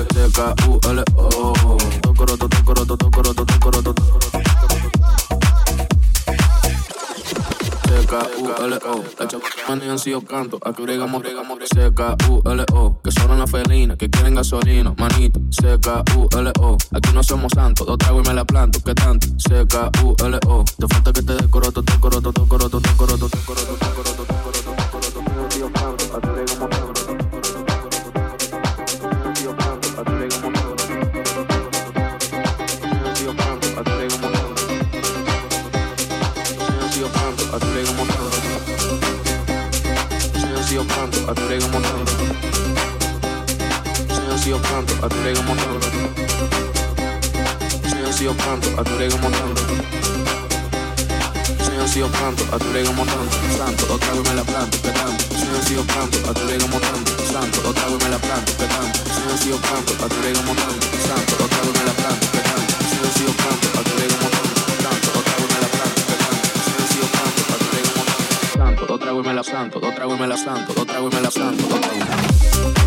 D, D, K, U, L, O. Tocoroto, tocoroto, tocoroto, tocoroto. C-K-U-L-O La chapacana han sido canto A que C-K-U-L-O Que son las felinas Que quieren gasolina, manito C-K-U-L-O Aquí no somos santos Dos tragos me la planto ¿Qué tanto? C-K-U-L-O Te falta que te decoroto Te coroto, te coroto, te coroto Te coroto, te coroto, te coroto Te coroto, te a tu rega montando. Senhor, se eu canto, a tu rega montando. Senhor, se eu canto, a tu rega montando. Senhor, se eu canto, a tu rega montando. Santo, otra vez me la planto, te canto. Senhor, se eu canto, a tu rega montando. Santo, otra vez me la planto, te canto. Senhor, se eu canto, a tu rega montando. Santo, otra vez me la planto, te canto. Senhor, se eu canto, a tu rega montando. me la santo, dos trago y me la santo, dos trago y me la santo, dos trago y me la santo.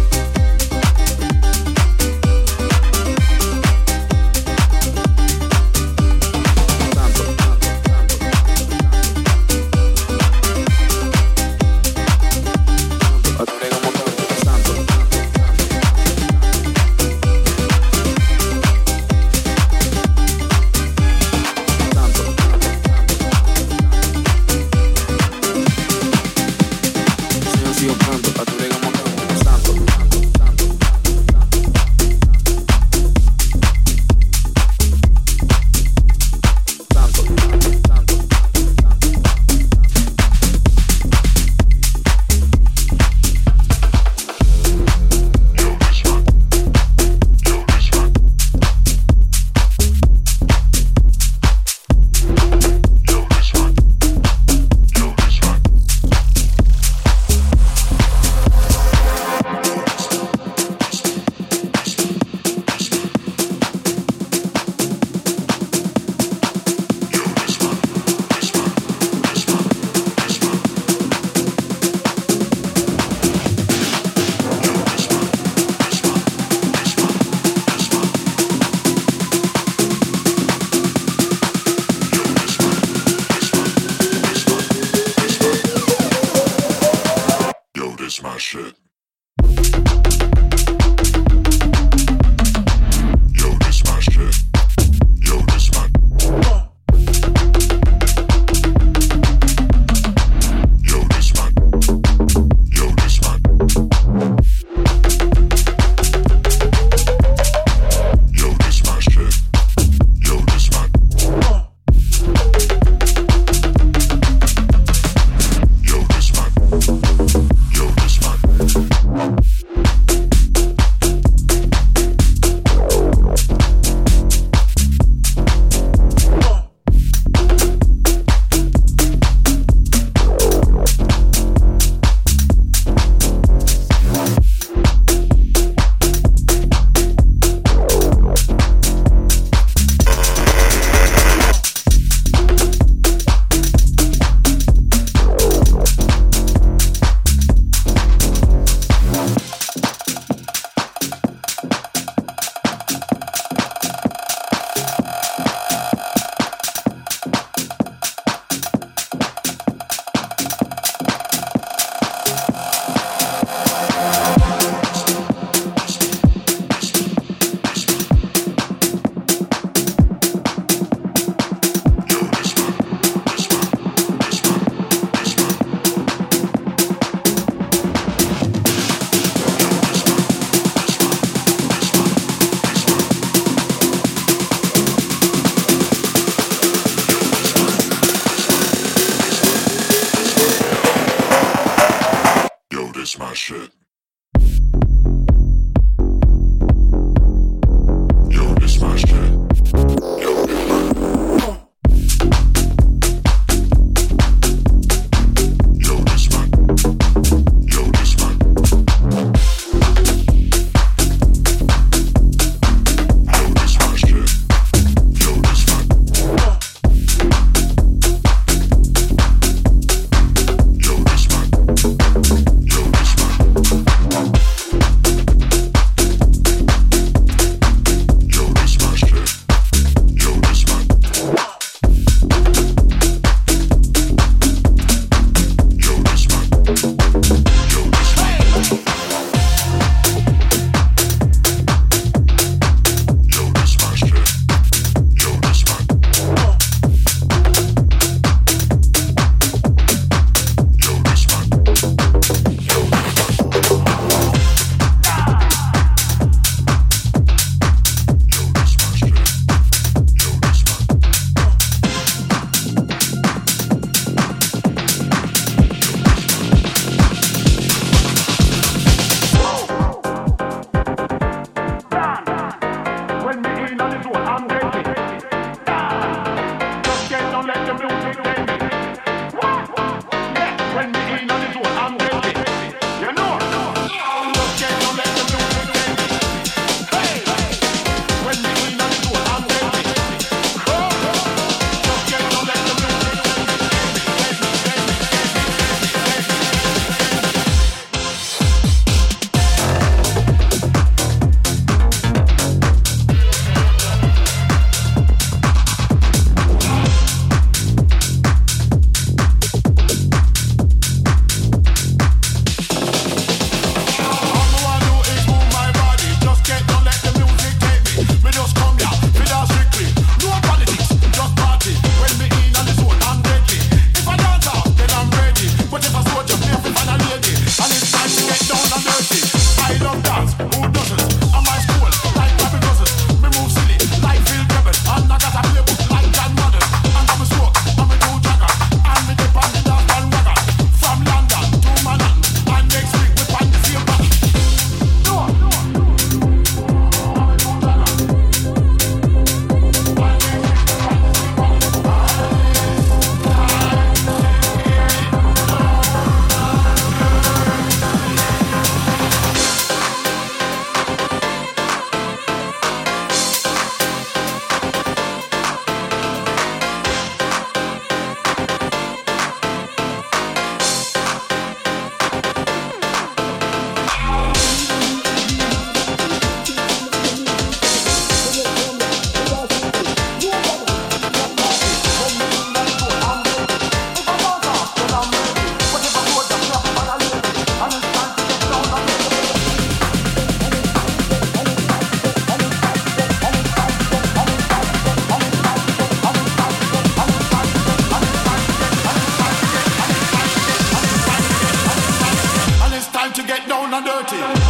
authority.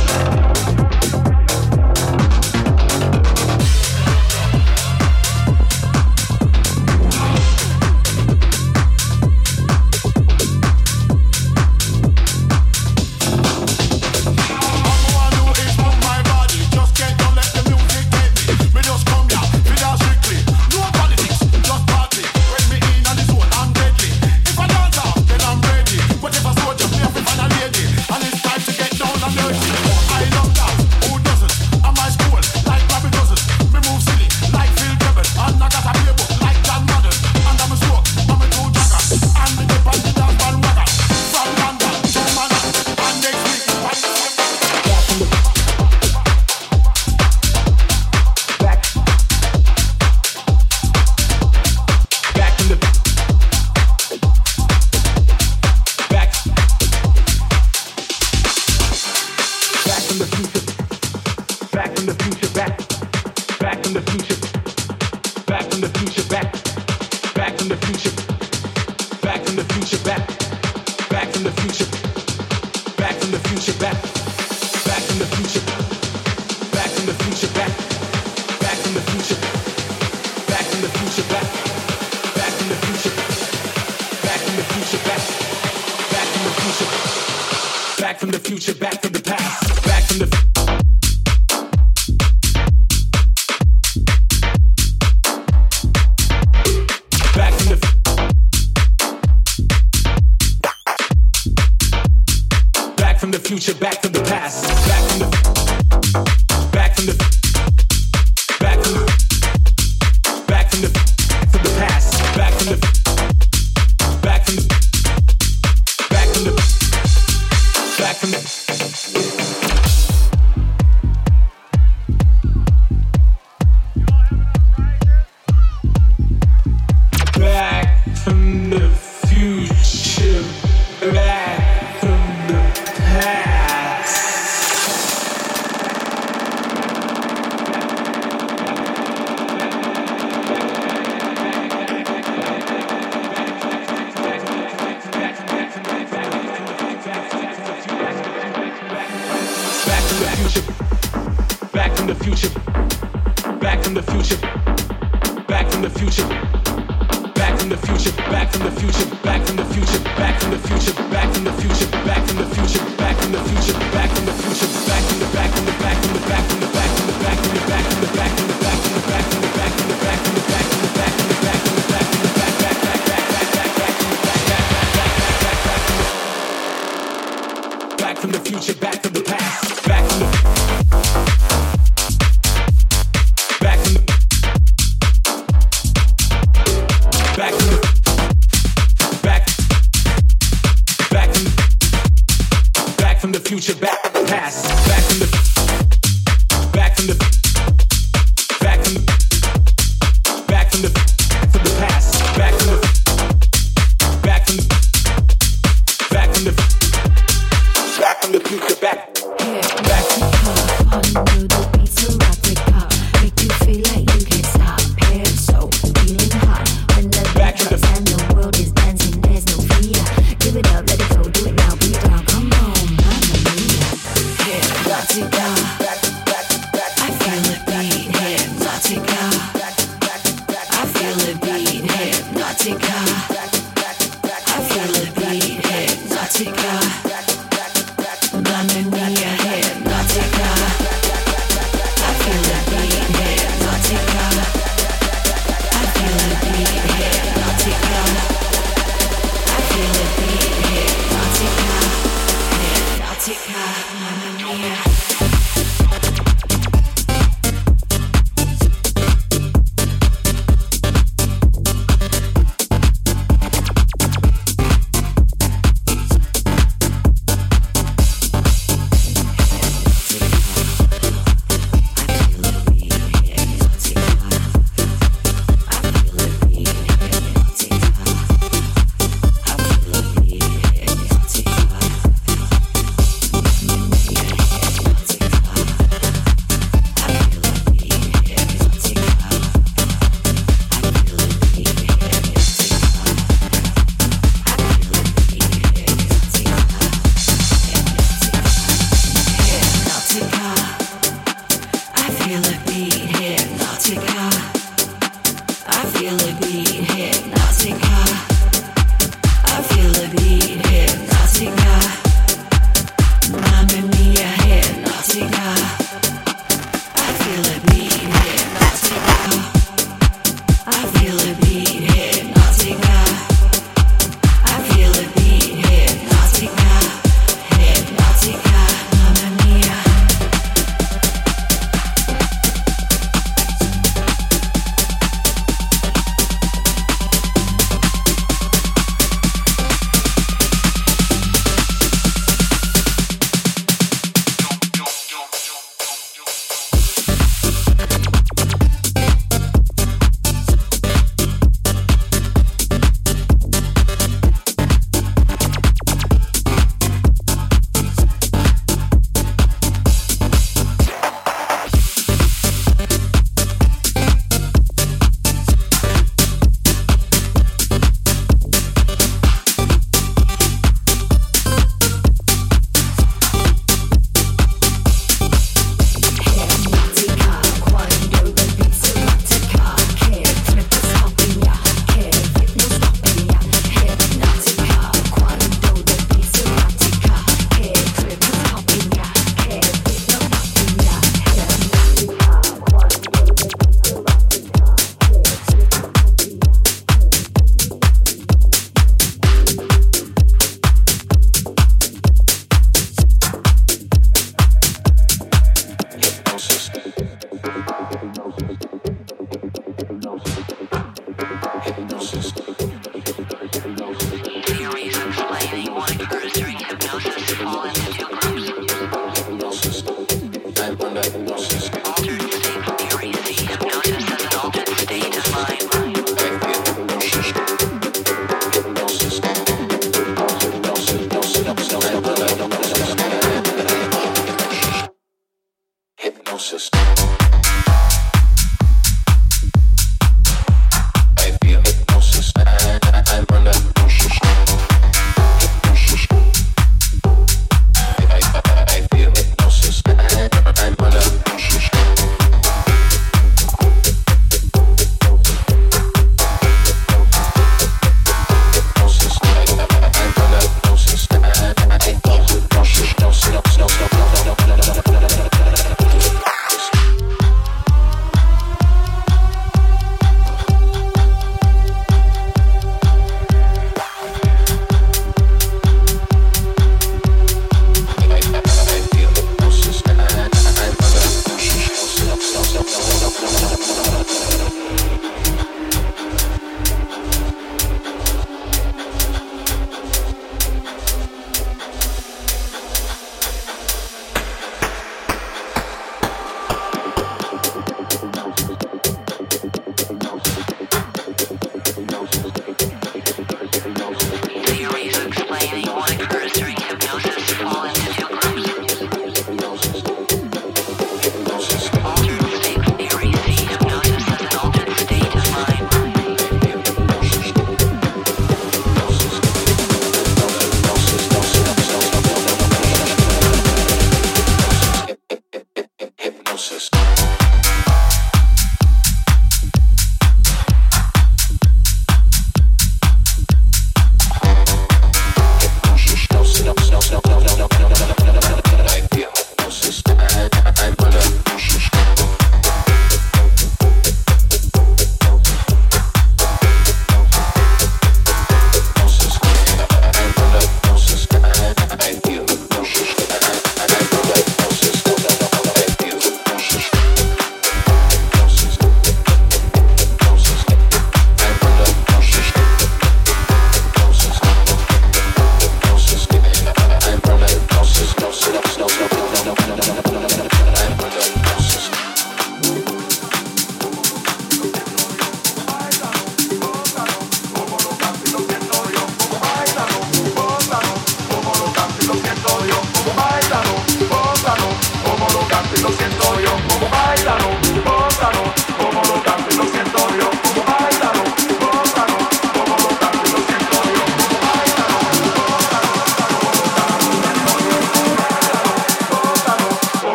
back from the future, back from the past, back from the.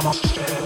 Namaste.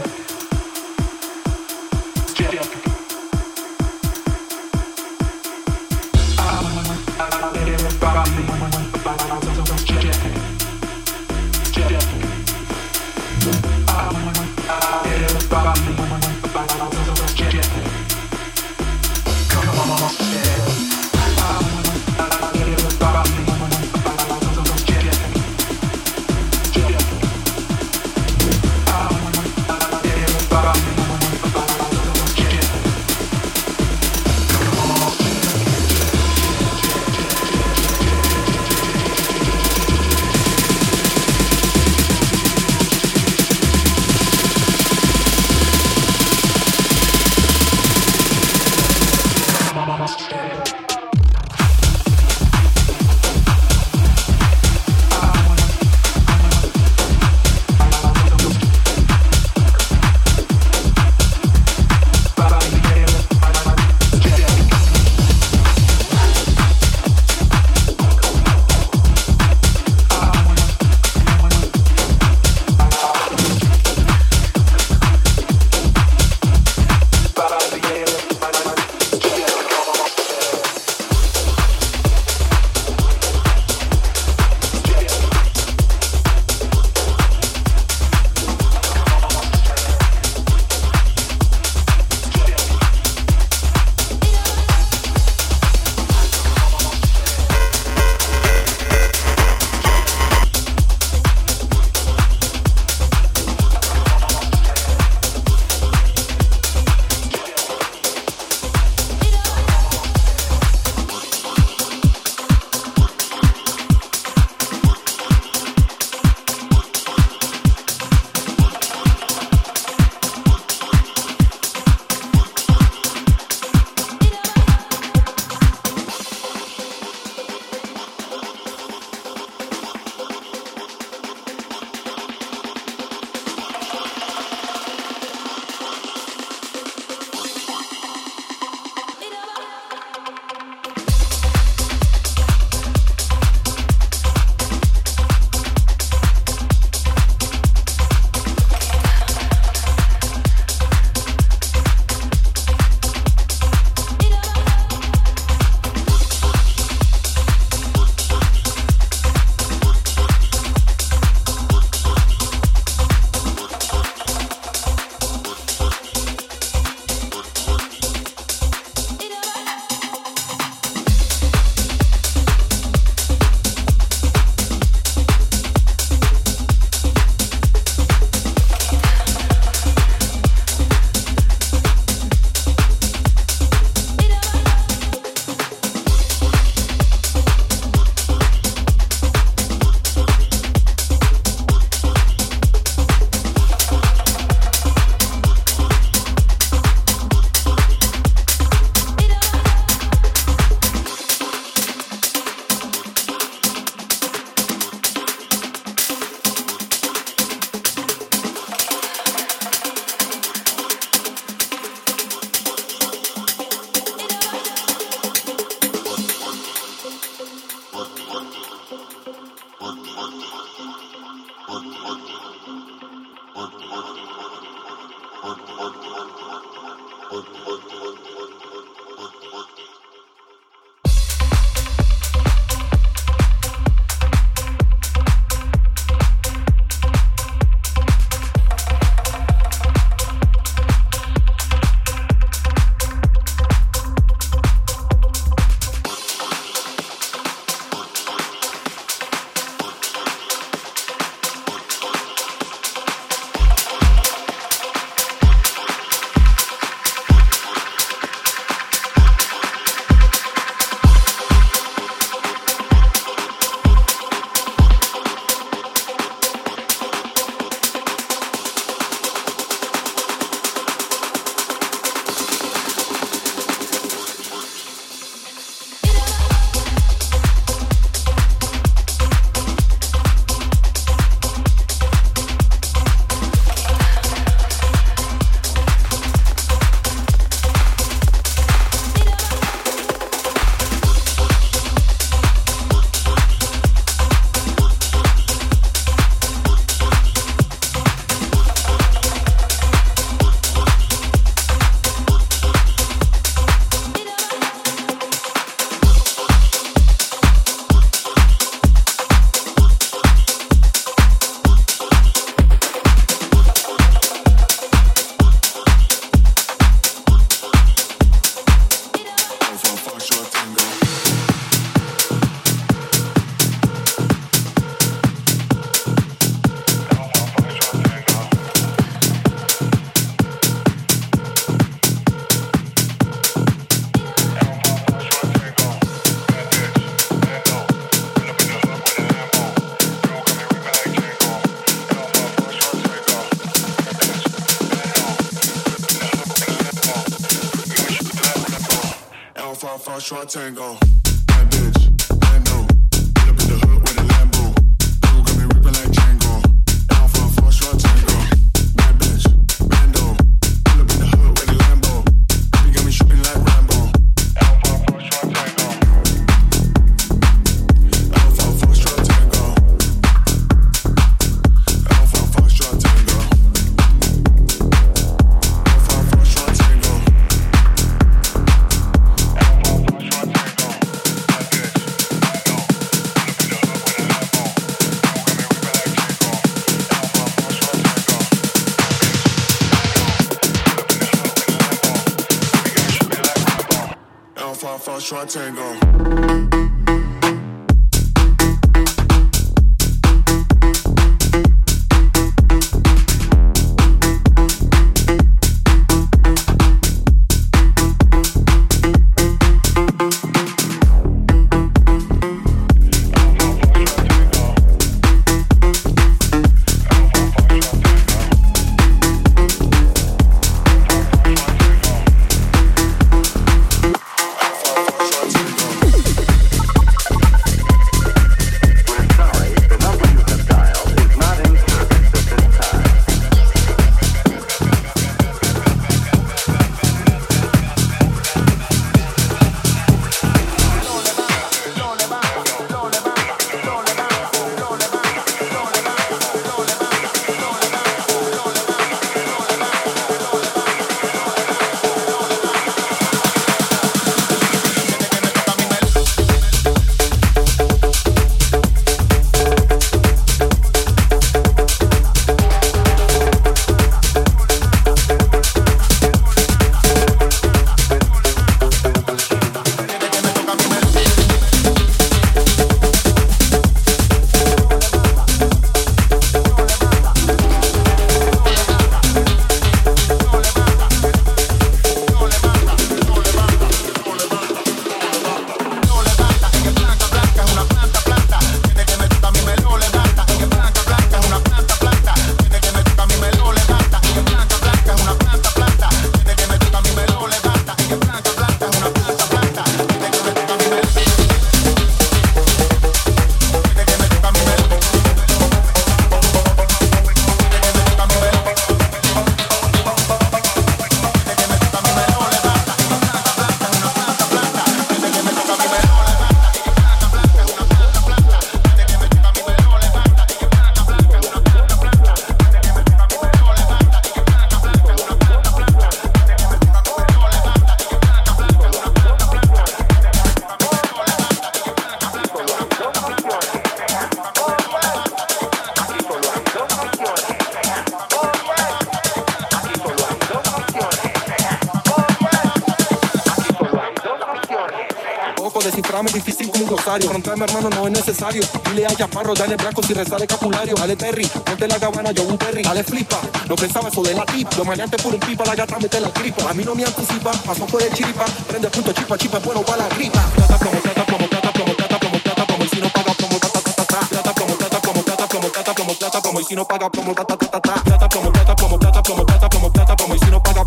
Chaparro, dale blanco si reza de capulario. Dale Terry, ponte la gabana, yo un Terry. Dale flipa, no pensaba eso de la tip. Lo maleante por un pipa, la gata mete la gripa. A mí no me anticipa, pasó por el chiripa. Prende punto chipa, chipa, bueno para la gripa. Plata como plata, como plata, como plata, como plata, como y si no paga, como ta ta ta ta ta. Plata como plata, como plata, como plata, como plata, como y si no paga, como ta ta ta ta ta. Plata como plata, como plata, como plata, como plata, como y si no paga,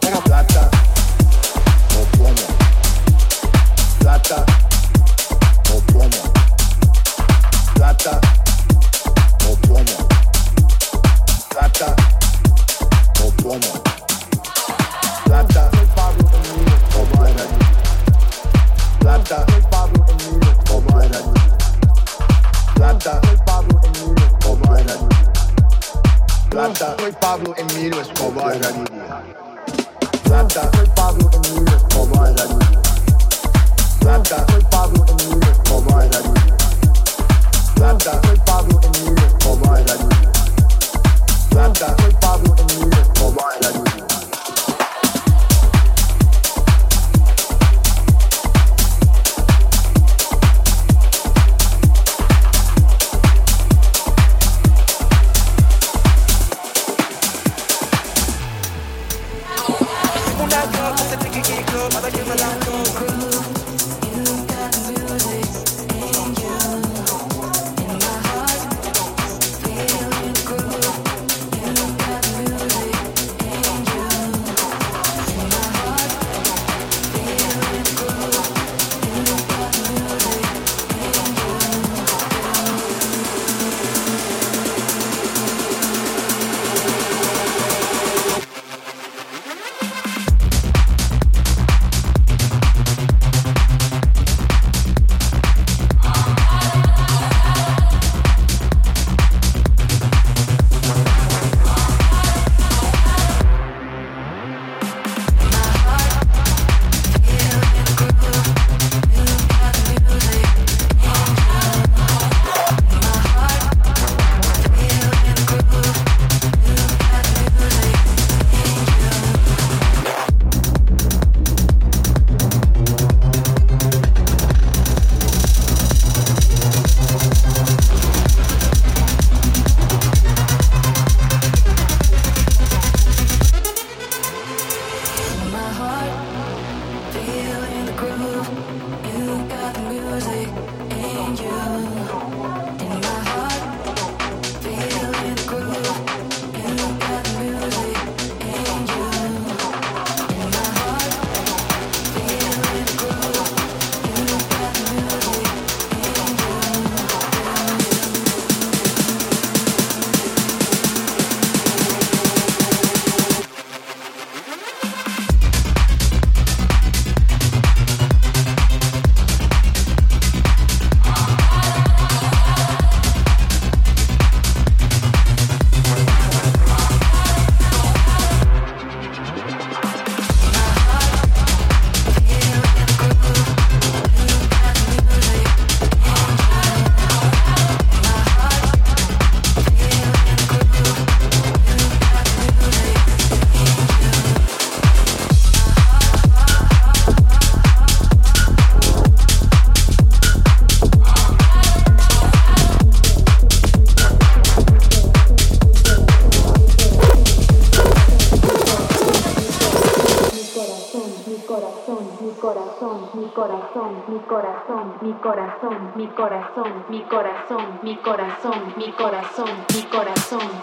no mi corazón, mi corazón, mi corazón, mi corazón, mi corazón. Mi corazón.